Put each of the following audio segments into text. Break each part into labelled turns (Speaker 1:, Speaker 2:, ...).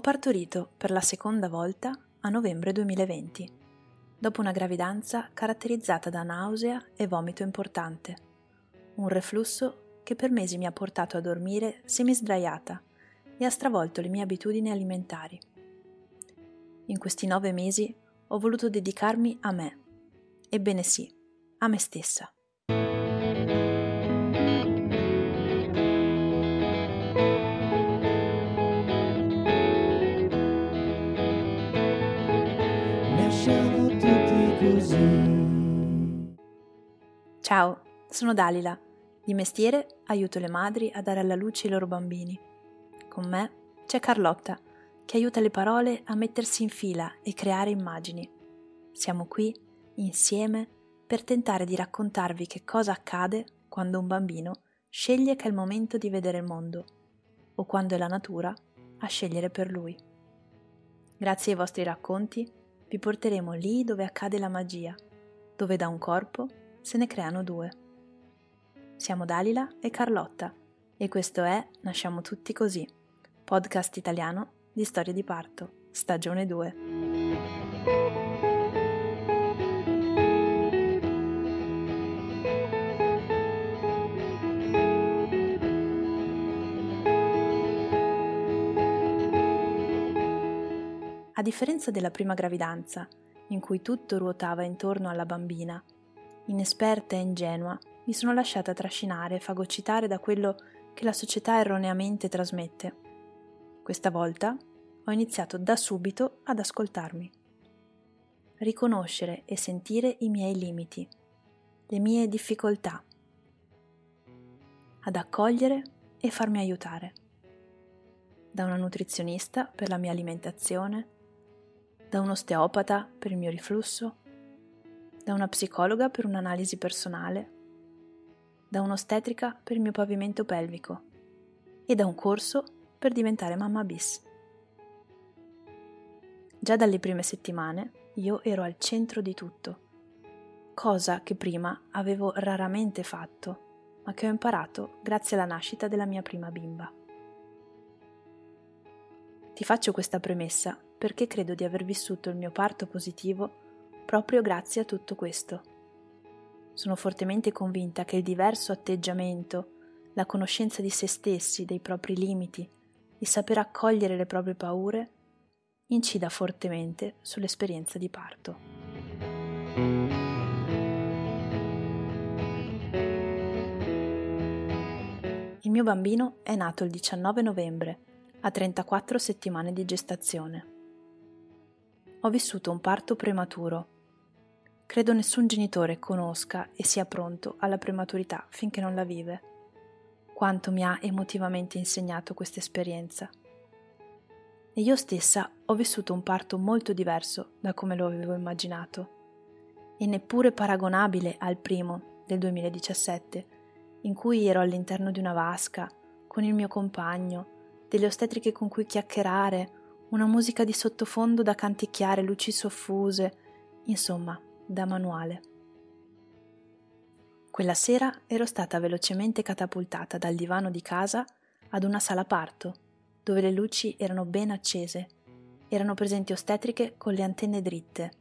Speaker 1: Ho partorito per la seconda volta a novembre 2020, dopo una gravidanza caratterizzata da nausea e vomito importante, un reflusso che per mesi mi ha portato a dormire semisdraiata e ha stravolto le mie abitudini alimentari. In questi nove mesi ho voluto dedicarmi a me, ebbene sì, a me stessa. Ciao, sono Dalila. Di mestiere aiuto le madri a dare alla luce i loro bambini. Con me c'è Carlotta, che aiuta le parole a mettersi in fila e creare immagini. Siamo qui, insieme, per tentare di raccontarvi che cosa accade quando un bambino sceglie che è il momento di vedere il mondo, o quando è la natura a scegliere per lui. Grazie ai vostri racconti vi porteremo lì dove accade la magia, dove da un corpo se ne creano due. Siamo Dalila e Carlotta e questo è Nasciamo tutti così, podcast italiano di storie di parto, stagione 2. A differenza della prima gravidanza, in cui tutto ruotava intorno alla bambina inesperta e ingenua, mi sono lasciata trascinare e fagocitare da quello che la società erroneamente trasmette. Questa volta ho iniziato da subito ad ascoltarmi. Riconoscere e sentire i miei limiti, le mie difficoltà. Ad accogliere e farmi aiutare. Da una nutrizionista per la mia alimentazione, da un osteopata per il mio riflusso, da una psicologa per un'analisi personale, da un'ostetrica per il mio pavimento pelvico e da un corso per diventare mamma bis. Già dalle prime settimane io ero al centro di tutto, cosa che prima avevo raramente fatto, ma che ho imparato grazie alla nascita della mia prima bimba. Ti faccio questa premessa perché credo di aver vissuto il mio parto positivo proprio grazie a tutto questo. Sono fortemente convinta che il diverso atteggiamento, la conoscenza di se stessi, dei propri limiti, il saper accogliere le proprie paure, incida fortemente sull'esperienza di parto. Il mio bambino è nato il 19 novembre, a 34 settimane di gestazione. Ho vissuto un parto prematuro Credo nessun genitore conosca e sia pronto alla prematurità finché non la vive. Quanto mi ha emotivamente insegnato questa esperienza. E io stessa ho vissuto un parto molto diverso da come lo avevo immaginato, e neppure paragonabile al primo del 2017, in cui ero all'interno di una vasca, con il mio compagno, delle ostetriche con cui chiacchierare, una musica di sottofondo da canticchiare, luci soffuse, insomma, da manuale. Quella sera ero stata velocemente catapultata dal divano di casa ad una sala parto, dove le luci erano ben accese. Erano presenti ostetriche con le antenne dritte.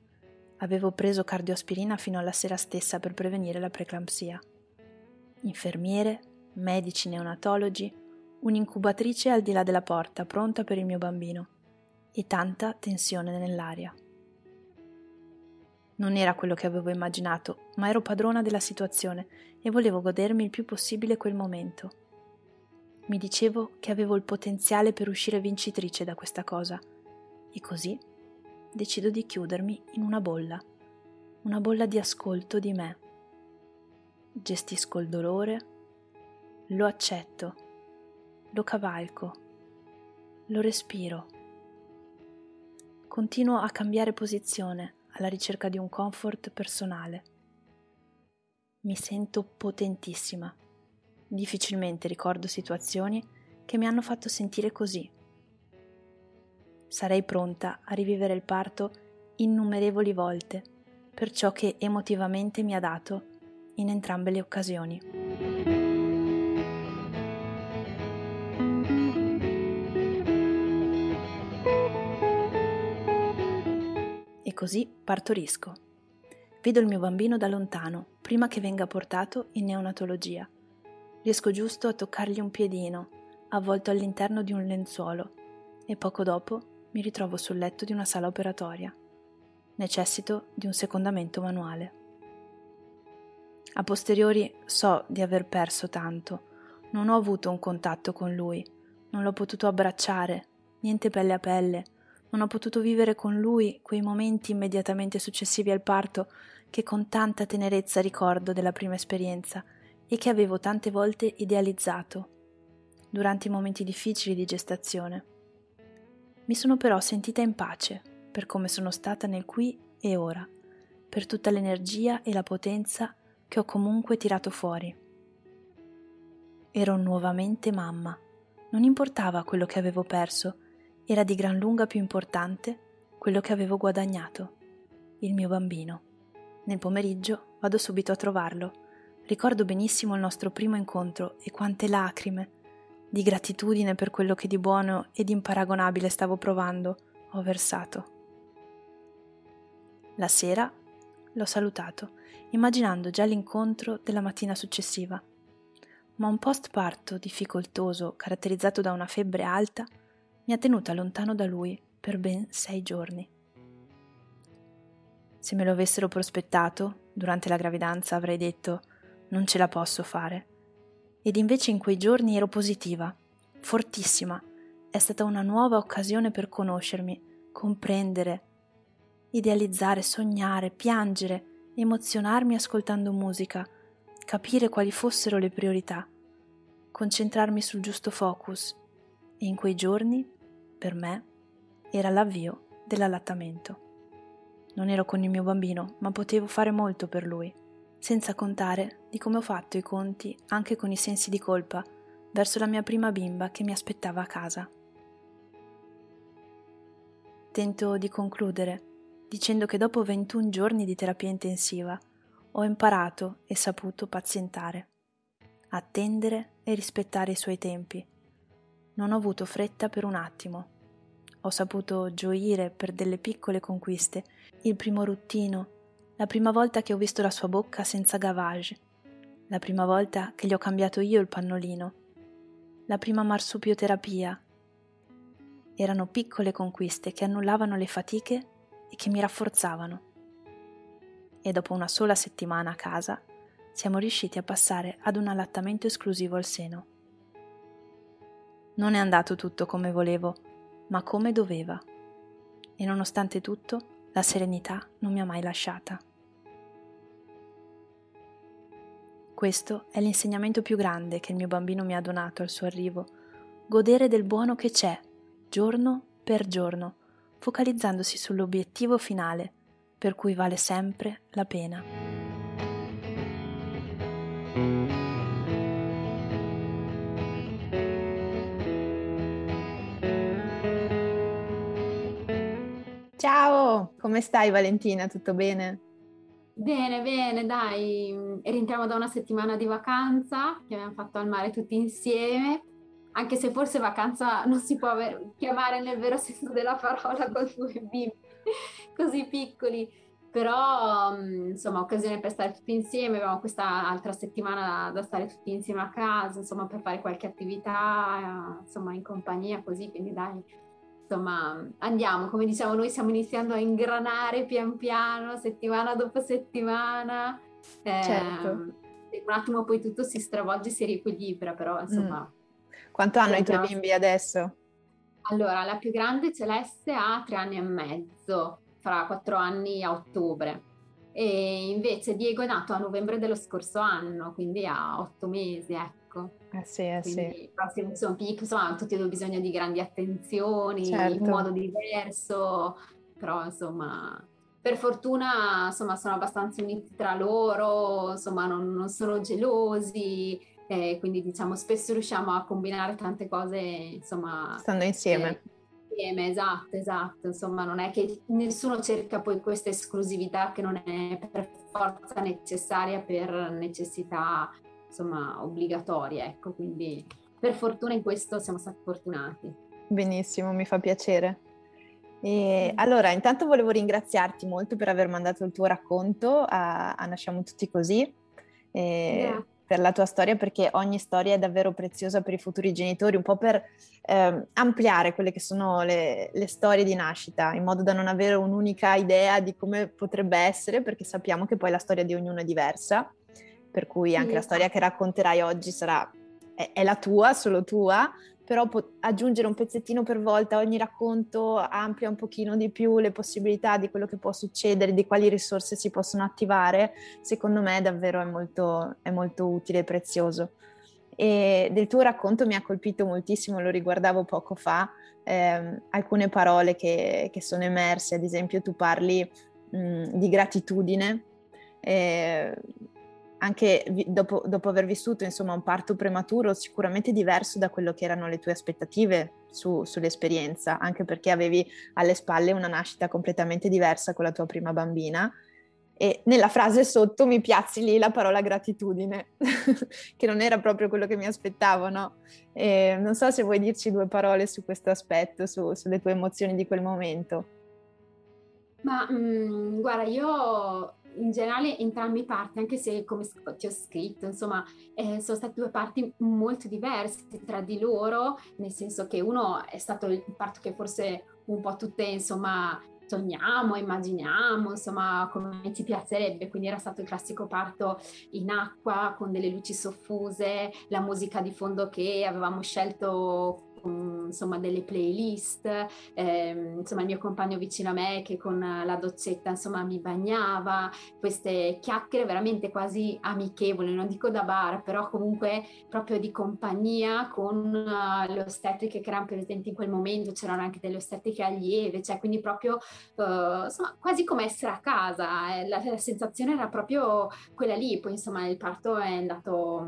Speaker 1: Avevo preso cardioaspirina fino alla sera stessa per prevenire la preeclampsia. Infermiere, medici neonatologi, un'incubatrice al di là della porta pronta per il mio bambino e tanta tensione nell'aria. Non era quello che avevo immaginato, ma ero padrona della situazione e volevo godermi il più possibile quel momento. Mi dicevo che avevo il potenziale per uscire vincitrice da questa cosa e così decido di chiudermi in una bolla, una bolla di ascolto di me. Gestisco il dolore, lo accetto, lo cavalco, lo respiro. Continuo a cambiare posizione alla ricerca di un comfort personale. Mi sento potentissima. Difficilmente ricordo situazioni che mi hanno fatto sentire così. Sarei pronta a rivivere il parto innumerevoli volte per ciò che emotivamente mi ha dato in entrambe le occasioni. Così partorisco. Vedo il mio bambino da lontano, prima che venga portato in neonatologia. Riesco giusto a toccargli un piedino, avvolto all'interno di un lenzuolo, e poco dopo mi ritrovo sul letto di una sala operatoria. Necessito di un secondamento manuale. A posteriori so di aver perso tanto. Non ho avuto un contatto con lui, non l'ho potuto abbracciare, niente pelle a pelle, non ho potuto vivere con lui quei momenti immediatamente successivi al parto che con tanta tenerezza ricordo della prima esperienza e che avevo tante volte idealizzato durante i momenti difficili di gestazione. Mi sono però sentita in pace per come sono stata nel qui e ora, per tutta l'energia e la potenza che ho comunque tirato fuori. Ero nuovamente mamma. Non importava quello che avevo perso, era di gran lunga più importante quello che avevo guadagnato, il mio bambino. Nel pomeriggio vado subito a trovarlo. Ricordo benissimo il nostro primo incontro e quante lacrime, di gratitudine per quello che di buono ed imparagonabile stavo provando, ho versato. La sera l'ho salutato immaginando già l'incontro della mattina successiva. Ma un postparto difficoltoso, caratterizzato da una febbre alta, mi ha tenuta lontano da lui per ben sei giorni. Se me lo avessero prospettato, durante la gravidanza avrei detto non ce la posso fare. Ed invece in quei giorni ero positiva, fortissima. È stata una nuova occasione per conoscermi, comprendere, idealizzare, sognare, piangere, emozionarmi ascoltando musica, capire quali fossero le priorità, concentrarmi sul giusto focus e in quei giorni, per me, era l'avvio dell'allattamento. Non ero con il mio bambino, ma potevo fare molto per lui, senza contare di come ho fatto i conti anche con i sensi di colpa verso la mia prima bimba che mi aspettava a casa. Tento di concludere dicendo che dopo 21 giorni di terapia intensiva ho imparato e saputo pazientare, attendere e rispettare i suoi tempi. Non ho avuto fretta per un attimo. Ho saputo gioire per delle piccole conquiste, il primo ruttino, la prima volta che ho visto la sua bocca senza gavage, la prima volta che gli ho cambiato io il pannolino, la prima marsupioterapia. Erano piccole conquiste che annullavano le fatiche e che mi rafforzavano. E dopo una sola settimana a casa siamo riusciti a passare ad un allattamento esclusivo al seno. Non è andato tutto come volevo, ma come doveva. E nonostante tutto, la serenità non mi ha mai lasciata. Questo è l'insegnamento più grande che il mio bambino mi ha donato al suo arrivo, godere del buono che c'è, giorno per giorno, focalizzandosi sull'obiettivo finale, per cui vale sempre la pena.
Speaker 2: Ciao, come stai Valentina? Tutto bene?
Speaker 3: Bene, bene, dai, rientriamo da una settimana di vacanza che abbiamo fatto al mare tutti insieme anche se forse vacanza non si può chiamare nel vero senso della parola con due bimbi così piccoli, però insomma occasione per stare tutti insieme, abbiamo questa altra settimana da, stare tutti insieme a casa, insomma per fare qualche attività, insomma in compagnia così, quindi dai, insomma andiamo, come diciamo noi stiamo iniziando a ingranare pian piano, settimana dopo settimana.
Speaker 2: Eh, certo.
Speaker 3: Un attimo poi tutto si stravolge, si riequilibra, però insomma... Mm
Speaker 2: quanto hanno i tuoi bimbi adesso?
Speaker 3: Allora, la più grande Celeste ha tre anni e mezzo, fra quattro anni a ottobre. E invece Diego è nato a novembre dello scorso anno, quindi ha otto mesi, ecco.
Speaker 2: Eh sì, eh
Speaker 3: quindi, sì. Sono piccoli, insomma, hanno tutti due bisogno di grandi attenzioni, certo. in modo diverso, però insomma per fortuna insomma sono abbastanza uniti tra loro, insomma non, non sono gelosi, eh, quindi diciamo spesso riusciamo a combinare tante cose, insomma...
Speaker 2: Stando insieme.
Speaker 3: Eh, insieme, esatto, esatto, insomma non è che nessuno cerca poi questa esclusività che non è per forza necessaria per necessità, insomma, obbligatorie, ecco, quindi per fortuna in questo siamo stati fortunati.
Speaker 2: Benissimo, mi fa piacere. E allora, intanto volevo ringraziarti molto per aver mandato il tuo racconto a, a Nasciamo Tutti Così. E per la tua storia perché ogni storia è davvero preziosa per i futuri genitori, un po' per eh, ampliare quelle che sono le, le, storie di nascita, in modo da non avere un'unica idea di come potrebbe essere, perché sappiamo che poi la storia di ognuno è diversa, per cui anche sì. la storia che racconterai oggi sarà, è, è la tua, solo tua, però po- aggiungere un pezzettino per volta ogni racconto amplia un pochino di più le possibilità di quello che può succedere, di quali risorse si possono attivare, secondo me davvero è molto, è molto utile e prezioso. E del tuo racconto mi ha colpito moltissimo, lo riguardavo poco fa, eh, alcune parole che, che, sono emerse, ad esempio tu parli mh, di gratitudine. Eh, anche dopo, dopo, aver vissuto insomma, un parto prematuro sicuramente diverso da quello che erano le tue aspettative su, sull'esperienza, anche perché avevi alle spalle una nascita completamente diversa con la tua prima bambina. E nella frase sotto mi piazzi lì la parola gratitudine, che non era proprio quello che mi aspettavo, no? E non so se vuoi dirci due parole su questo aspetto, su, sulle tue emozioni di quel momento.
Speaker 3: Ma mh, mm, guarda, io in generale entrambi i parti, anche se come ti ho scritto, insomma, eh, sono state due parti molto diverse tra di loro, nel senso che uno è stato il parto che forse un po' tutte, insomma, sogniamo, immaginiamo, insomma, come ci piacerebbe. Quindi era stato il classico parto in acqua con delle luci soffuse, la musica di fondo che avevamo scelto con insomma delle playlist, eh, insomma il mio compagno vicino a me che con la dozzetta insomma mi bagnava, queste chiacchiere veramente quasi amichevoli, non dico da bar, però comunque proprio di compagnia con uh, le ostetriche che erano presenti in quel momento, c'erano anche delle ostetriche allieve, cioè quindi proprio uh, insomma quasi come essere a casa, eh, la, la sensazione era proprio quella lì, poi insomma il parto è andato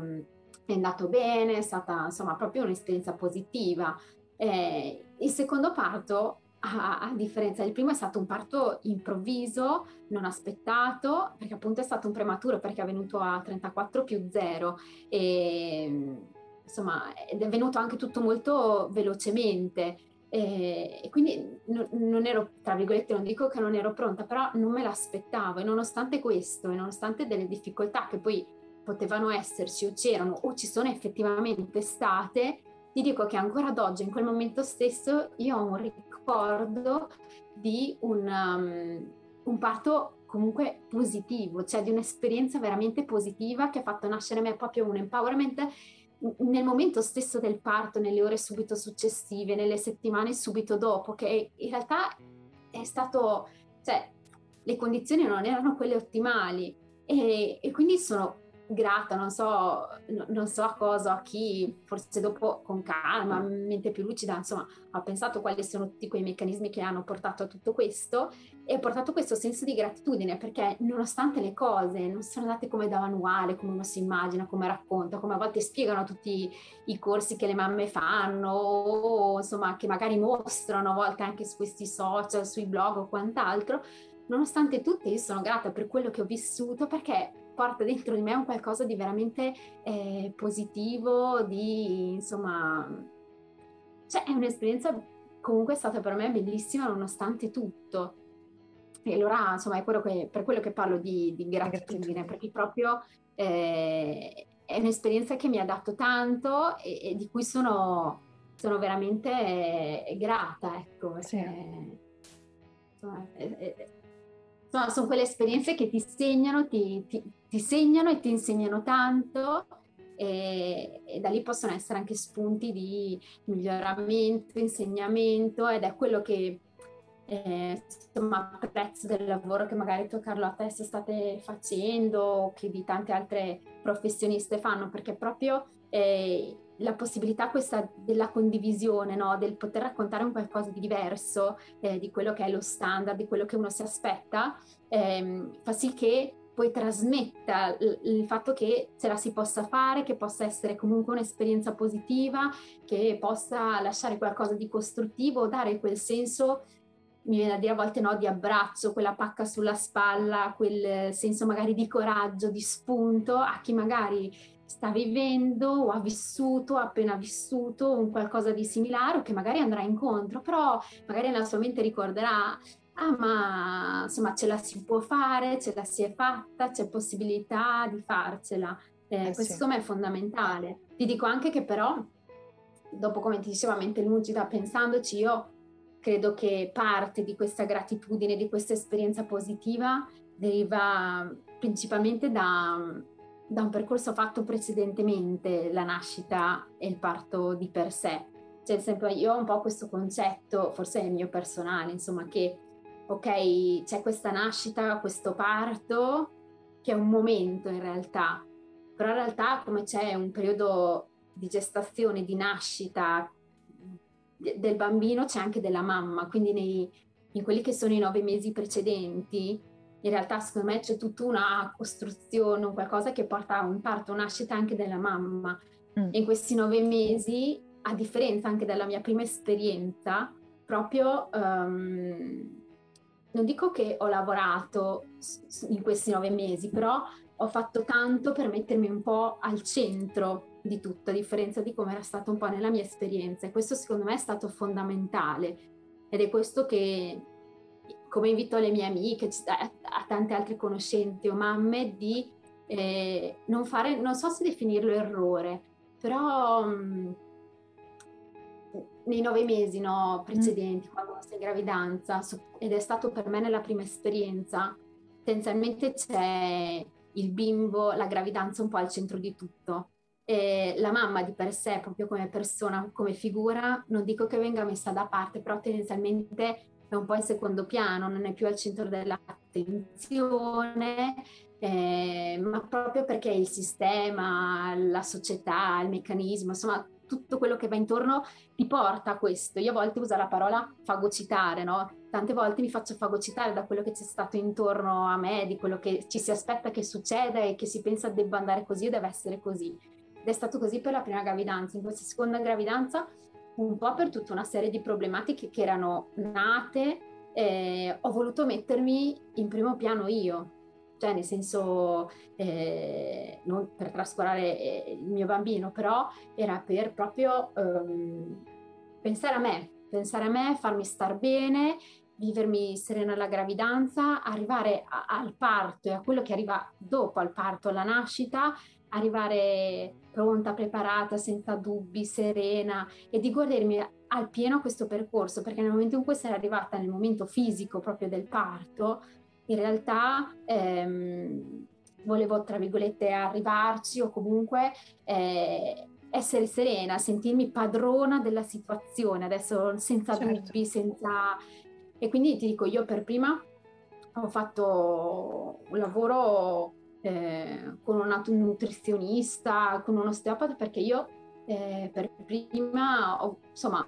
Speaker 3: è andato bene, è stata insomma proprio un'esperienza positiva. Eh, il secondo parto, a, a, differenza del primo, è stato un parto improvviso, non aspettato, perché appunto è stato un prematuro, perché è venuto a 34 più 0 e insomma ed è venuto anche tutto molto velocemente. E, quindi non, ero, tra virgolette, non dico che non ero pronta, però non me l'aspettavo e nonostante questo e nonostante delle difficoltà che poi potevano esserci o c'erano o ci sono effettivamente state, ti dico che ancora ad oggi, in quel momento stesso, io ho un ricordo di un, um, un parto comunque positivo, cioè di un'esperienza veramente positiva che ha fatto nascere me proprio un empowerment nel momento stesso del parto, nelle ore subito successive, nelle settimane subito dopo, che in realtà è stato, cioè le condizioni non erano quelle ottimali. E, e quindi sono grata, non so, non so a cosa, a chi, forse dopo con calma, mente più lucida, insomma, ha pensato quali sono tutti quei meccanismi che hanno portato a tutto questo e ha portato questo senso di gratitudine perché nonostante le cose non sono andate come da manuale, come uno si immagina, come racconta, come a volte spiegano tutti i corsi che le mamme fanno o insomma che magari mostrano a volte anche su questi social, sui blog o quant'altro, nonostante tutto io sono grata per quello che ho vissuto perché porta dentro di me un qualcosa di veramente eh, positivo, di insomma, cioè è un'esperienza comunque stata per me bellissima nonostante tutto. E allora insomma è quello che, per quello che parlo di, di gratitudine, perché proprio eh, è un'esperienza che mi ha dato tanto e, e di cui sono, sono veramente eh, grata, ecco. Sì. Perché, insomma, è, insomma, sono quelle esperienze che ti segnano, ti, ti, ti segnano e ti insegnano tanto e, e, da lì possono essere anche spunti di miglioramento, insegnamento ed è quello che eh, insomma apprezzo del lavoro che magari tu Carlotta adesso state facendo o che di tante altre professioniste fanno perché proprio eh, la possibilità questa della condivisione, no? del poter raccontare un qualcosa di diverso eh, di quello che è lo standard, di quello che uno si aspetta, ehm, fa sì che poi trasmetta il, il fatto che ce la si possa fare, che possa essere comunque un'esperienza positiva, che possa lasciare qualcosa di costruttivo, dare quel senso mi viene a dire a volte no, di abbraccio, quella pacca sulla spalla, quel senso magari di coraggio, di spunto a chi magari sta vivendo o ha vissuto, ha appena vissuto un qualcosa di similare o che magari andrà incontro, però magari nella sua mente ricorderà, ah ma insomma ce la si può fare, ce la si è fatta, c'è possibilità di farcela. Eh, eh questo sì. è fondamentale. Ti dico anche che però, dopo come ti dicevo, a mente lucida, pensandoci, io credo che parte di questa gratitudine, di questa esperienza positiva deriva principalmente da, da un percorso fatto precedentemente, la nascita e il parto di per sé. Cioè, esempio, io ho un po' questo concetto, forse è il mio personale, insomma, che ok, c'è questa nascita, questo parto, che è un momento in realtà, però in realtà come c'è un periodo di gestazione, di nascita del bambino, c'è anche della mamma, quindi nei, in quelli che sono i nove mesi precedenti, in realtà secondo me c'è tutta una costruzione, un qualcosa che porta a un parto, una nascita anche della mamma. Mm. In questi nove mesi, a differenza anche della mia prima esperienza, proprio um, non dico che ho lavorato in questi nove mesi, però ho fatto tanto per mettermi un po' al centro di tutto, a differenza di come era stato un po' nella mia esperienza. E questo secondo me è stato fondamentale. Ed è questo che come invito le mie amiche, a tante altre conoscenti o mamme, di eh, non fare, non so se definirlo errore, però mh, mm, nei nove mesi no, precedenti, mm. quando sei in gravidanza, ed è stato per me nella prima esperienza, tendenzialmente c'è il bimbo, la gravidanza un po' al centro di tutto. E la mamma di per sé, proprio come persona, come figura, non dico che venga messa da parte, però tendenzialmente è un po' in secondo piano, non è più al centro dell'attenzione, eh, ma proprio perché il sistema, la società, il meccanismo, insomma tutto quello che va intorno ti porta a questo. Io a volte uso la parola fagocitare, no? Tante volte mi faccio fagocitare da quello che c'è stato intorno a me, di quello che ci si aspetta che succeda e che si pensa debba andare così o deve essere così. Ed è stato così per la prima gravidanza. In questa seconda gravidanza un po' per tutta una serie di problematiche che erano nate, eh, ho voluto mettermi in primo piano io, cioè nel senso eh, non per trascurare eh, il mio bambino, però era per proprio um, pensare a me, pensare a me, farmi star bene, vivermi serena alla gravidanza, arrivare a, al parto e a quello che arriva dopo al parto, alla nascita, arrivare pronta, preparata, senza dubbi, serena e di godermi al pieno questo percorso, perché nel momento in cui sei arrivata nel momento fisico proprio del parto, in realtà ehm, volevo, tra virgolette, arrivarci o comunque eh, essere serena, sentirmi padrona della situazione, adesso senza certo. dubbi, senza... E quindi ti dico, io per prima ho fatto un lavoro eh, con un nutrizionista, con un osteopata, perché io eh, per prima ho, insomma,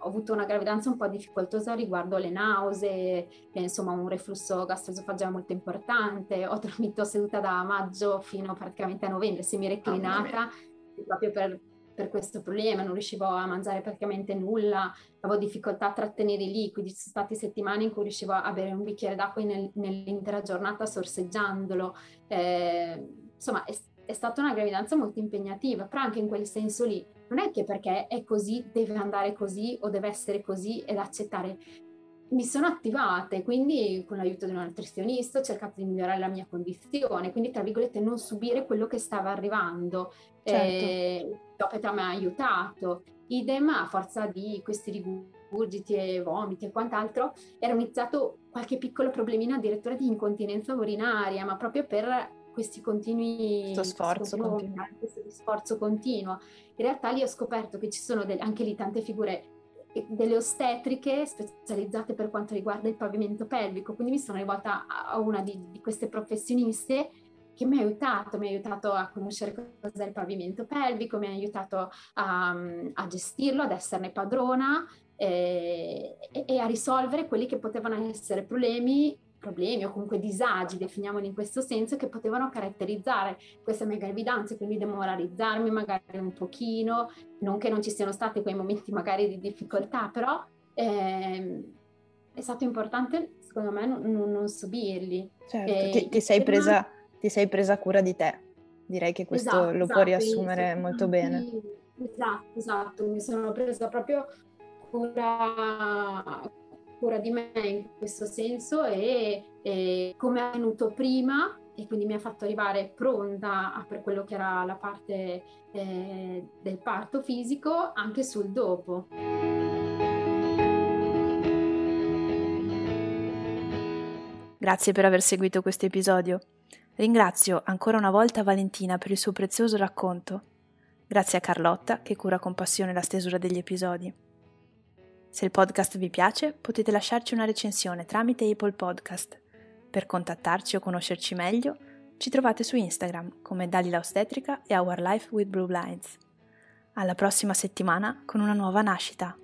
Speaker 3: ho avuto una gravidanza un po' difficoltosa riguardo le nausee, e, insomma un reflusso gastroesofagiale molto importante, ho dormito seduta da maggio fino praticamente a novembre, semi-reclinata, oh, proprio per per questo problema, non riuscivo a mangiare praticamente nulla, avevo difficoltà a trattenere i liquidi, ci sono state settimane in cui riuscivo a bere un bicchiere d'acqua nel, nell'intera giornata sorseggiandolo, eh, insomma è, è, stata una gravidanza molto impegnativa, però anche in quel senso lì non è che perché è così deve andare così o deve essere così ed accettare, mi sono attivate, quindi con l'aiuto di un nutrizionista ho cercato di migliorare la mia condizione, quindi tra virgolette non subire quello che stava arrivando. Certo. Eh, Topeta mi ha aiutato. Idem a forza di questi rigurgiti e vomiti e quant'altro, era iniziato qualche piccolo problemino addirittura di incontinenza urinaria, ma proprio per questi continui
Speaker 2: questo sforzo,
Speaker 3: continuo. questo sforzo continuo. In realtà lì ho scoperto che ci sono del, anche lì tante figure delle ostetriche specializzate per quanto riguarda il pavimento pelvico, quindi mi sono rivolta a una di, di queste professioniste che mi ha aiutato, mi ha aiutato a conoscere cos'è il pavimento pelvico, mi ha aiutato a, a gestirlo, ad esserne padrona eh, e, e, a risolvere quelli che potevano essere problemi problemi o comunque disagi, definiamoli in questo senso, che potevano caratterizzare questa mia gravidanza, quindi demoralizzarmi magari un pochino, non che non ci siano stati quei momenti magari di difficoltà, però eh, è stato importante secondo me non, non subirli.
Speaker 2: Certo, ti, ti, sei presa, ti sei presa cura di te. Direi che questo esatto, lo esatto, può riassumere molto bene.
Speaker 3: Esatto, esatto, mi sono presa proprio cura, cura di me in questo senso e, e come è venuto prima e quindi mi ha fatto arrivare pronta per quello che era la parte eh, del parto fisico anche sul dopo.
Speaker 1: Grazie per aver seguito questo episodio. Ringrazio ancora una volta Valentina per il suo prezioso racconto. Grazie a Carlotta che cura con passione la stesura degli episodi. Se il podcast vi piace, potete lasciarci una recensione tramite Apple Podcast. Per contattarci o conoscerci meglio, ci trovate su Instagram come Dalila Ostetrica e Our Life with Blue Blinds. Alla prossima settimana con una nuova nascita.